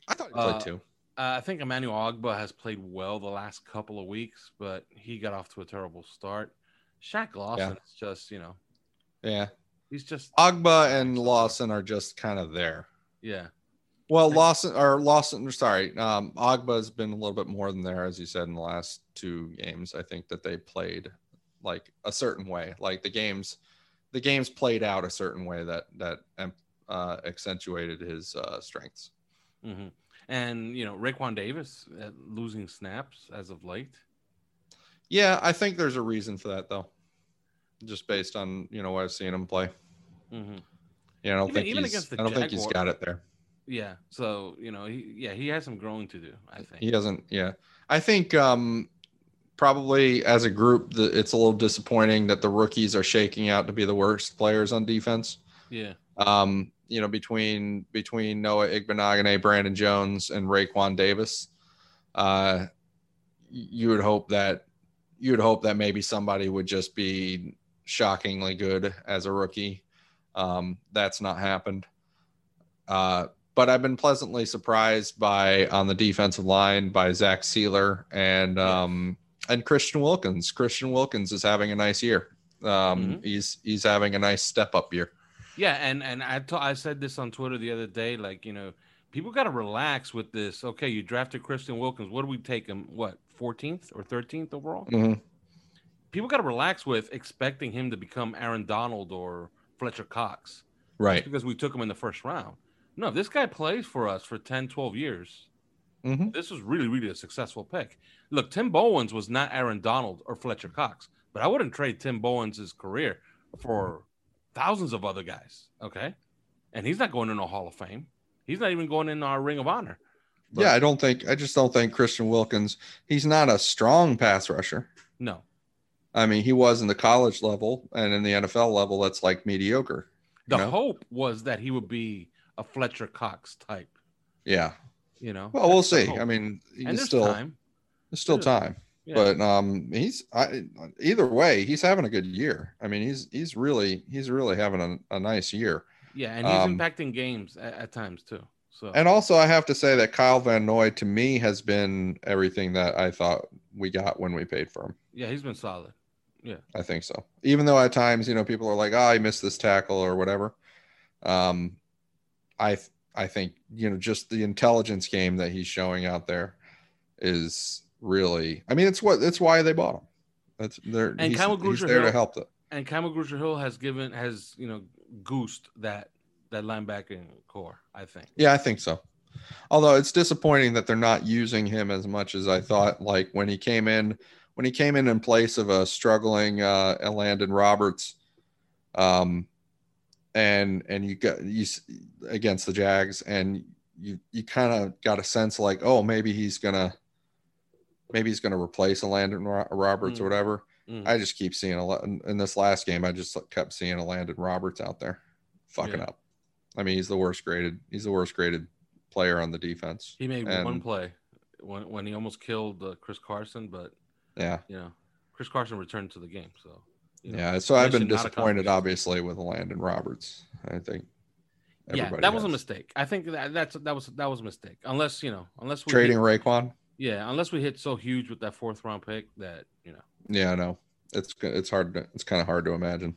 Speaker 3: i thought you played
Speaker 1: Uh,
Speaker 3: two
Speaker 1: Uh, I think Emmanuel Ogbah has played well the last couple of weeks, but he got off to a terrible start. Shaq Lawson is just, you know,
Speaker 3: yeah
Speaker 1: he's just,
Speaker 3: ogbah and lawson are just kind of there.
Speaker 1: Yeah,
Speaker 3: well lawson or lawson sorry um ogbah's been a little bit more than there as you said in the last two games i think that they played like a certain way. Like the games the games played out a certain way that that uh, accentuated his uh, strengths.
Speaker 1: Hmm and you know, Raekwon Davis uh, losing snaps as of late.
Speaker 3: Yeah, I think there's a reason for that though. Just based on you know what I've seen him play.
Speaker 1: hmm
Speaker 3: Yeah, I don't
Speaker 1: Even-
Speaker 3: think
Speaker 1: even
Speaker 3: he's,
Speaker 1: against the
Speaker 3: I don't think he's got it there.
Speaker 1: Yeah, so you know, he, yeah, he has some growing to do. I think.
Speaker 3: He doesn't. Yeah, I think um probably as a group, the, it's a little disappointing that the rookies are shaking out to be the worst players on defense.
Speaker 1: Yeah,
Speaker 3: Um, you know, between between Noah Igbinoghene, Brandon Jones, and Raekwon Davis, uh, you would hope that you would hope that maybe somebody would just be shockingly good as a rookie. Um, that's not happened. Uh, but I've been pleasantly surprised by on the defensive line by Zach Sieler and um, and Christian Wilkins. Christian Wilkins is having a nice year. Um,
Speaker 1: Mhm.
Speaker 3: He's he's having a nice step up year.
Speaker 1: yeah, and and I I said this on Twitter the other day. Like you know, people got to relax with this. Okay, you drafted Christian Wilkins. What do we take him? What 14th or 13th overall?
Speaker 3: Mhm.
Speaker 1: People got to relax with expecting him to become Aaron Donald or Fletcher Cox.
Speaker 3: Right.
Speaker 1: because we took him in the first round. No, if this guy plays for us for 10, 12 years,
Speaker 3: Mhm.
Speaker 1: this was really, really a successful pick. Look, Tim Bowens was not Aaron Donald or Fletcher Cox, but I wouldn't trade Tim Bowens' career for thousands of other guys. Okay. And he's not going in a Hall of Fame. He's not even going in our Ring of Honor. But-
Speaker 3: yeah, I don't think I just don't think Christian Wilkins. He's not a strong pass rusher.
Speaker 1: No.
Speaker 3: I mean, he was in the college level and in the NFL level. That's like mediocre.
Speaker 1: The
Speaker 3: know?
Speaker 1: hope was that he would be a Fletcher Cox type,
Speaker 3: Yeah.
Speaker 1: you know?
Speaker 3: Well, we'll see. I mean, he's
Speaker 1: there's
Speaker 3: still
Speaker 1: time.
Speaker 3: there's still
Speaker 1: There's-
Speaker 3: time.
Speaker 1: Yeah.
Speaker 3: But um, he's I, either way, he's having a good year. I mean, he's he's really he's really having a, a nice year.
Speaker 1: yeah, and he's
Speaker 3: um,
Speaker 1: impacting games at, at times too. So
Speaker 3: And also, I have to say that Kyle Van Noy to me has been everything that I thought we got when we paid for him.
Speaker 1: Yeah, he's been solid. Yeah.
Speaker 3: I think so. Even though at times, you know, people are like, "Oh, I missed this tackle" or whatever. Um, I th- I think you know just the intelligence game that he's showing out there is really. I mean, it's what it's why they bought him. That's they're
Speaker 1: And
Speaker 3: he's, he's there to help them.
Speaker 1: And Kamu Grugier Hill has given has you know goosed that that linebacking corps. I think.
Speaker 3: Yeah, I think so. Although it's disappointing that they're not using him as much as I thought. Like when he came in, when he came in in place of a struggling uh, Landon Roberts, um, and and you got you against the Jags, and you you kind of got a sense like, oh, maybe he's gonna, maybe he's gonna replace a Landon Ro- Roberts or
Speaker 1: Mm.
Speaker 3: whatever.
Speaker 1: Mm.
Speaker 3: I just keep seeing a lot in, in this last game. I just kept seeing a Landon Roberts out there, fucking
Speaker 1: Yeah.
Speaker 3: up. I mean, he's the worst graded. He's the worst graded player on the defense.
Speaker 1: He made
Speaker 3: And-
Speaker 1: one play when when he almost killed uh, Chris Carson, but
Speaker 3: Yeah,
Speaker 1: you know Chris Carson returned to the game. So you know,
Speaker 3: yeah. So I've been disappointed, obviously, with Landon Roberts. I think.
Speaker 1: yeah, that was a mistake. I think that that's that was that was a mistake. Unless you know, unless we
Speaker 3: Trading
Speaker 1: hit,
Speaker 3: Raekwon.
Speaker 1: yeah, unless we hit so huge with that fourth round pick that you know,
Speaker 3: Yeah, I know. It's it's hard. To, it's kind of hard to imagine.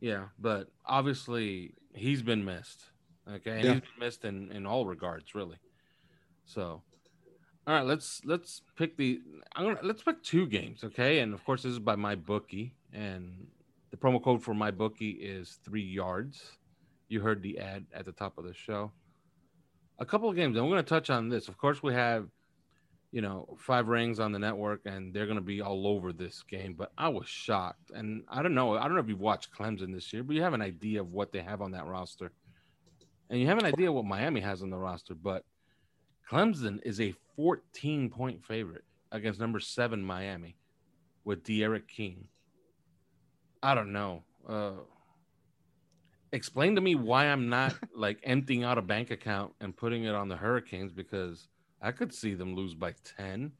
Speaker 1: yeah. But obviously he's been missed. Okay, and
Speaker 3: Yeah.
Speaker 1: he's been missed in in all regards, really. So, all right, let's let's pick the. I'm gonna let's pick two games, okay? And of course, this is by my bookie, and the promo code for my bookie is three yards. You heard the ad at the top of the show. A couple of games, and we're to touch on this. Of course, we have, you know, five rings on the network, and they're to be all over this game. But I was shocked, and I don't know. I don't know if you've watched Clemson this year, but you have an idea of what they have on that roster, and you have an idea what Miami has on the roster. But Clemson is a 14 point favorite against number seven Miami with D'Eriq King. I don't know. Uh, explain to me why I'm not like emptying out a bank account and putting it on the Hurricanes because I could see them lose by 10.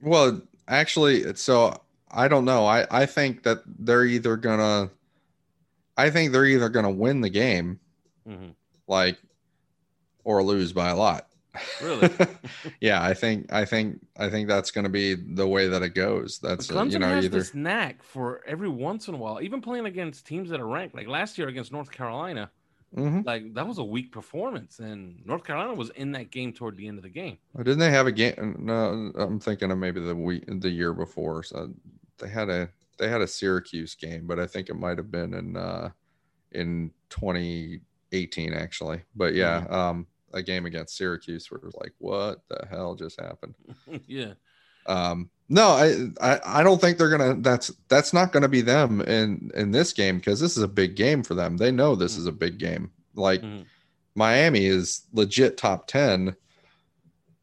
Speaker 3: Well, actually, so I don't know. I I think that they're either gonna. I think they're either gonna win the game,
Speaker 1: hmm
Speaker 3: like, or lose by a lot.
Speaker 1: Really?
Speaker 3: yeah, I think I think I think that's going to be the way that it goes. That's uh,
Speaker 1: Clemson
Speaker 3: you know
Speaker 1: has
Speaker 3: either
Speaker 1: this knack for every once in a while, even playing against teams that are ranked. Like last year against North Carolina,
Speaker 3: Mhm.
Speaker 1: like that was a weak performance, and North Carolina was in that game toward the end of the game.
Speaker 3: Oh, didn't they have a game? No, I'm thinking of maybe the week the year before. So they had a they had a Syracuse game, but I think it might have been in uh in 2018 actually. But yeah,
Speaker 1: Mm-hmm.
Speaker 3: um a game against Syracuse where it was like, what the hell just happened?
Speaker 1: yeah,
Speaker 3: Um no, I, I I don't think they're gonna. That's that's not gonna be them in in this game because this is a big game for them. They know this
Speaker 1: Mhm.
Speaker 3: is a big game. Like
Speaker 1: Mhm.
Speaker 3: Miami is legit top 10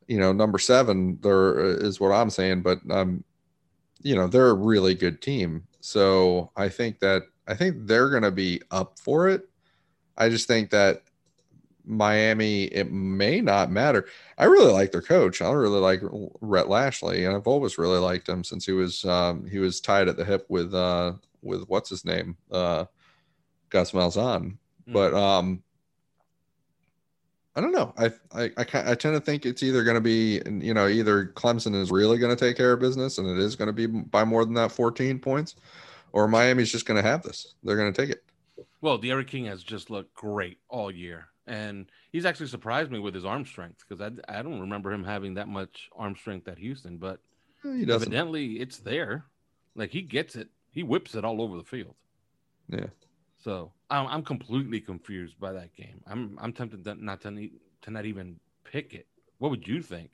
Speaker 3: you know number seven there is what i'm saying but um you know they're a really good team so i think that i think they're going to be up for it i just think that miami it may not matter i really like their coach i really like rhett lashlee and i've always really liked him since he was um he was tied at the hip with uh with what's his name uh gus malzahn
Speaker 1: Mm.
Speaker 3: but um I don't know. I I I, I tend to think it's either going to be you know either Clemson is really going to take care of business and it is going to be by more than that 14 points, or Miami's just going to have this. They're going to take it.
Speaker 1: Well, D'Eriq King has just looked great all year, and he's actually surprised me with his arm strength because I I don't remember him having that much arm strength at Houston, but evidently it's there. Like he gets it, he whips it all over the field.
Speaker 3: Yeah.
Speaker 1: So I'm I'm completely confused by that game. I'm I'm tempted to not to, to not even pick it. What would you think?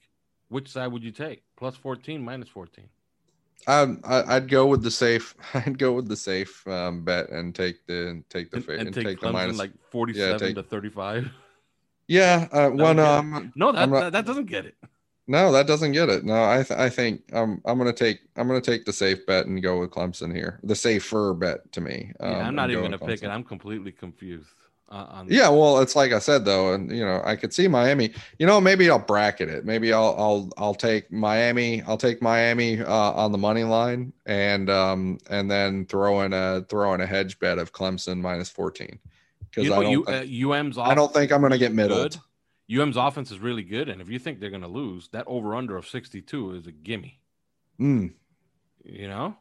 Speaker 1: Which side would you take? Plus 14, minus 14.
Speaker 3: Um, I, I'd go with the safe. I'd go with the safe um, bet and take the take the
Speaker 1: And, and
Speaker 3: and
Speaker 1: take,
Speaker 3: take, the minus.
Speaker 1: like 47
Speaker 3: take-
Speaker 1: to 35.
Speaker 3: yeah. Uh, well,
Speaker 1: would
Speaker 3: no. I'm,
Speaker 1: No, that,
Speaker 3: not-
Speaker 1: that doesn't get it.
Speaker 3: no, that doesn't get it. No, I th- I think um, I'm gonna take I'm gonna take the safe bet and go with Clemson here. The safer bet to me.
Speaker 1: Yeah,
Speaker 3: um,
Speaker 1: I'm not even gonna pick it. I'm completely confused. Uh, on
Speaker 3: Yeah, well, it's like I said though, and you know, I could see Miami. You know, maybe I'll bracket it. Maybe I'll I'll I'll take Miami. I'll take Miami uh, on the money line, and um and then throw in a throw in a hedge bet of Clemson minus fourteen. Because
Speaker 1: You
Speaker 3: I don't
Speaker 1: you,
Speaker 3: think,
Speaker 1: uh, UM's
Speaker 3: I don't think I'm gonna get middled.
Speaker 1: good. UM's offense is really good, and if you think they're going to lose, that over under of 62 is a gimme.
Speaker 3: Mm,
Speaker 1: You know,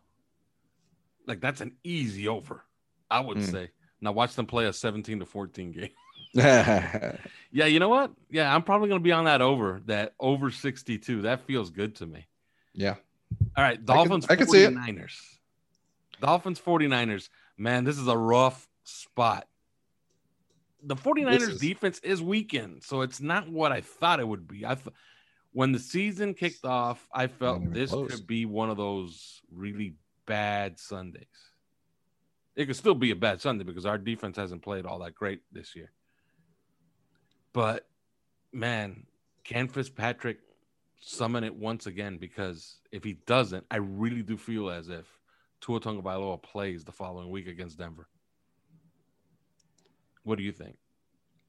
Speaker 1: Like that's an easy over, I would
Speaker 3: Mm.
Speaker 1: say. Now watch them play a 17 to 14 game.
Speaker 3: yeah,
Speaker 1: you know what? Yeah, I'm probably gonna be on that over, that over 62. That feels good to me. Yeah. All right, Dolphins
Speaker 3: I can see it.
Speaker 1: 49ers. Dolphins 49ers. Man, this is a rough spot. The 49ers
Speaker 3: is-
Speaker 1: defense is weakened, so it's not what I thought it would be. I th- when the season kicked off, I felt this
Speaker 3: close.
Speaker 1: could be one of those really bad Sundays. It could still be a bad Sunday because our defense hasn't played all that great this year. But man, can Fitzpatrick summon it once again? Because if he doesn't, I really do feel as if Tua Tagovailoa plays the following week against Denver. What do you think?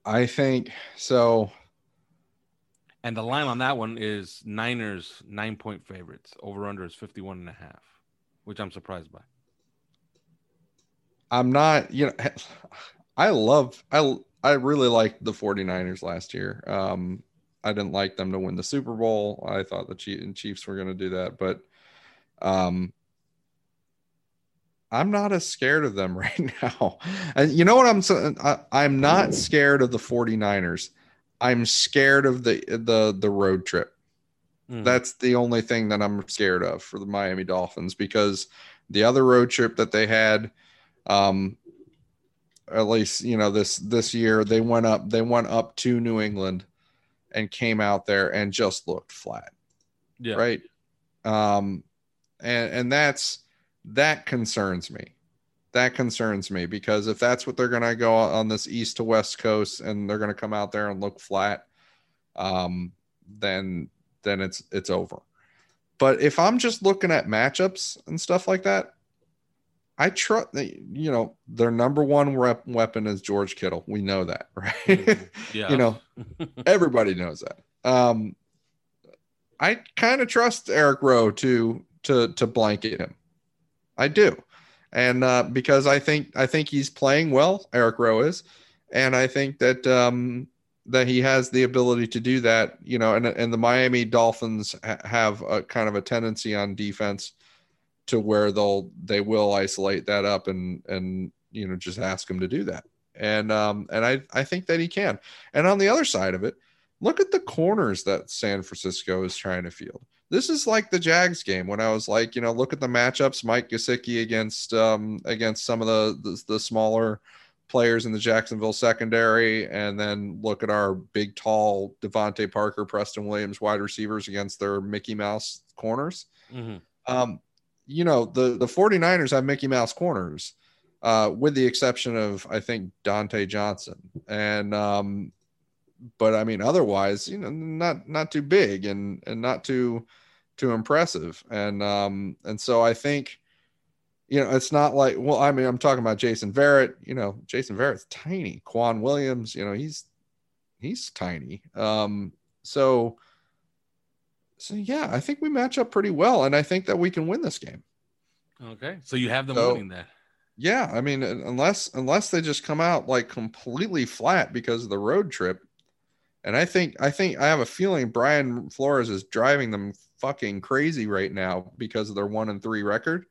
Speaker 3: I think so.
Speaker 1: And the line on that one is Niners nine point favorites. Over under is 51 and a half, which I'm surprised by.
Speaker 3: I'm not, you know, I love, I, I really liked the 49ers last year. Um, I didn't like them to win the Super Bowl. I thought the Chief- Chiefs were going to do that, but, um, I'm not as scared of them right now. And you know what I'm saying? I'm not scared of the 49ers. I'm scared of the the the road trip.
Speaker 1: Mhm.
Speaker 3: That's the only thing that I'm scared of for the Miami Dolphins because the other road trip that they had, um, at least you know this this year they went up they went up to New England and came out there and just looked flat,
Speaker 1: yeah.
Speaker 3: right? Um, and and that's that concerns me. That concerns me because if that's what they're going to go on this east to west coast and they're going to come out there and look flat, um, then then it's it's over. But if I'm just looking at matchups and stuff like that, I trust you know their number one rep weapon is George Kittle. We know that, right?
Speaker 1: Mhm. Yeah.
Speaker 3: you know, everybody knows that. Um, I kind of trust Eric Rowe to to to blanket him. I do, and uh, because I think I think he's playing well. Eric Rowe is, and I think that um, that he has the ability to do that. You know, and and the Miami Dolphins ha- have a kind of a tendency on defense to where they'll they will isolate that up and and you know just ask him to do that. And um and I I think that he can. And on the other side of it, look at the corners that San Francisco is trying to field. This is like the Jags game when I was like, you know, look at the matchups. Mike Gesicki against um, against some of the, the the smaller players in the Jacksonville secondary, and then look at our big, tall DeVante Parker, Preston Williams wide receivers against their Mickey Mouse corners.
Speaker 1: Mhm.
Speaker 3: Um, you know, the the 49ers have Mickey Mouse corners, uh, with the exception of I think Dontae Johnson. And um, but I mean otherwise, you know, not not too big and and not too too impressive. And um, and so I think you know, it's not like well, I mean, I'm talking about Jason Verrett, you know, Jason Verrett's tiny. K'Waun Williams, you know, he's he's tiny. Um, so so yeah, I think we match up pretty well, and I think that we can win this game.
Speaker 1: Okay. So you have them
Speaker 3: So-
Speaker 1: winning that.
Speaker 3: Yeah, I mean, unless unless they just come out like completely flat because of the road trip, and I think I think I have a feeling Brian Flores is driving them fucking crazy right now because of their one and three record.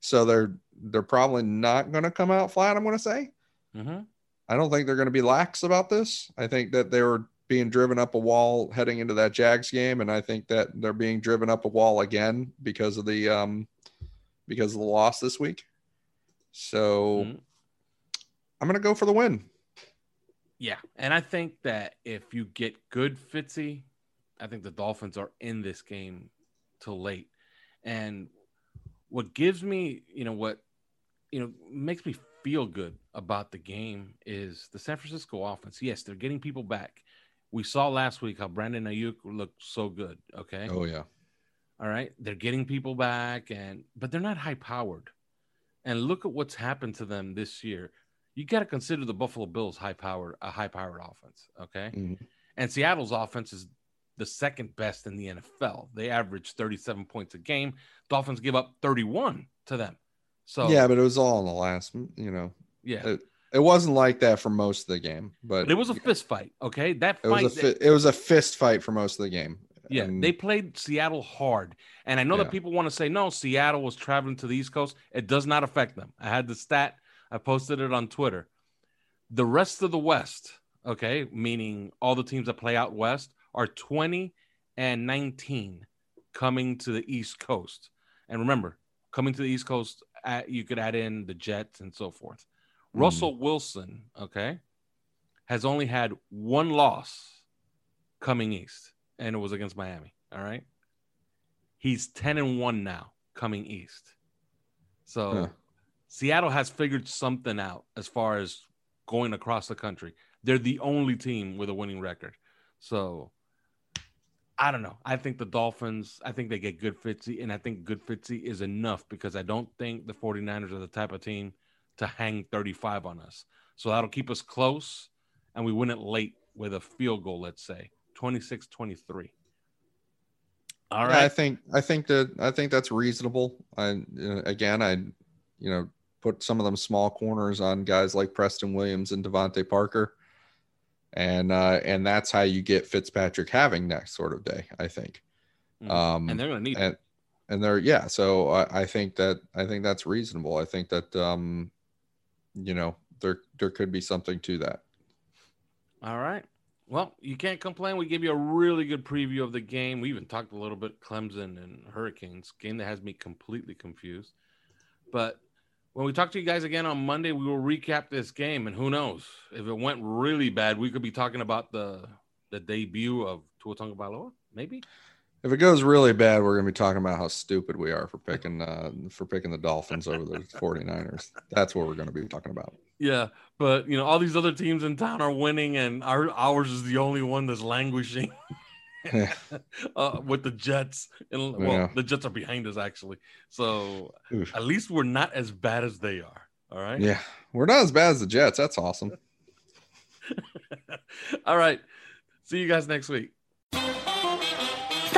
Speaker 3: So they're they're probably not going to come out flat. I'm going to say.
Speaker 1: hmm
Speaker 3: I don't think they're going to be lax about this. I think that they were being driven up a wall heading into that Jags game, and I think that they're being driven up a wall again because of the um because of the loss this week. So
Speaker 1: Mhm.
Speaker 3: I'm going to go for the win.
Speaker 1: Yeah. And I think that if you get good Fitzy, I think the Dolphins are in this game till late. And what gives me, you know, what, you know, makes me feel good about the game is the San Francisco offense. Yes, they're getting people back. We saw last week how Brandon Aiyuk looked so good. Okay.
Speaker 3: Oh yeah.
Speaker 1: All right. They're getting people back and but they're not high powered. And look at what's happened to them this year. You got to consider the Buffalo Bills high powered a high powered offense, okay?
Speaker 3: Mhm.
Speaker 1: And Seattle's offense is the second best in the NFL. They average 37 points a game. Dolphins give up 31 to them. So
Speaker 3: Yeah, but it was all in the last. You know,
Speaker 1: yeah.
Speaker 3: it, it wasn't like that for most of the game, but,
Speaker 1: But it was a fist fight, okay? That
Speaker 3: it was a fi- it was a fist fight for most of the game.
Speaker 1: Yeah,
Speaker 3: and-
Speaker 1: they played Seattle hard. And I know
Speaker 3: Yeah.
Speaker 1: that people want to say, no, Seattle was traveling to the East Coast. It does not affect them. I had the stat, I posted it on Twitter. The rest of the West, okay, meaning all the teams that play out West, are 20 and 19 coming to the East Coast. And remember, coming to the East Coast, you could add in the Jets and so forth.
Speaker 3: Mhm.
Speaker 1: Russell Wilson, okay, has only had one loss coming east, and it was against Miami. All right. He's 10 and 1 now coming east. So
Speaker 3: Huh.
Speaker 1: Seattle has figured something out as far as going across the country. They're the only team with a winning record. So I don't know. I think the Dolphins, I think they get good Fitzy, and I think good Fitzy is enough because I don't think the 49ers are the type of team to hang 35 on us. So that'll keep us close and we win it late with a field goal, let's say 26 23. All
Speaker 3: Yeah, I think I think that I think that's reasonable. I again, I you know put some of them small corners on guys like Preston Williams and DeVante Parker, and uh, and that's how you get Fitzpatrick having that sort of day. I think,
Speaker 1: Mhm.
Speaker 3: um,
Speaker 1: and they're going to need
Speaker 3: and
Speaker 1: it.
Speaker 3: and they're yeah. So I, I think that I think that's reasonable. I think that um, you know there there could be something to that.
Speaker 1: All right. Well, you can't complain. We gave you a really good preview of the game. We even talked a little bit Clemson and Hurricanes, game that has me completely confused. But when we talk to you guys again on Monday, we will recap this game. And who knows? If it went really bad, we could be talking about the the debut of Tua Tagovailoa, maybe.
Speaker 3: If it goes really bad, we're gonna be talking about how stupid we are for picking uh, for picking the Dolphins over the 49ers. That's what we're gonna be talking about.
Speaker 1: Yeah, but you know, all these other teams in town are winning, and our ours is the only one that's languishing uh, with the Jets. And well,
Speaker 3: Yeah.
Speaker 1: the Jets are behind us actually, so
Speaker 3: Oof.
Speaker 1: at least we're not as bad as they are. All right.
Speaker 3: Yeah, we're not as bad as the Jets. That's awesome.
Speaker 1: all right. See you guys next week.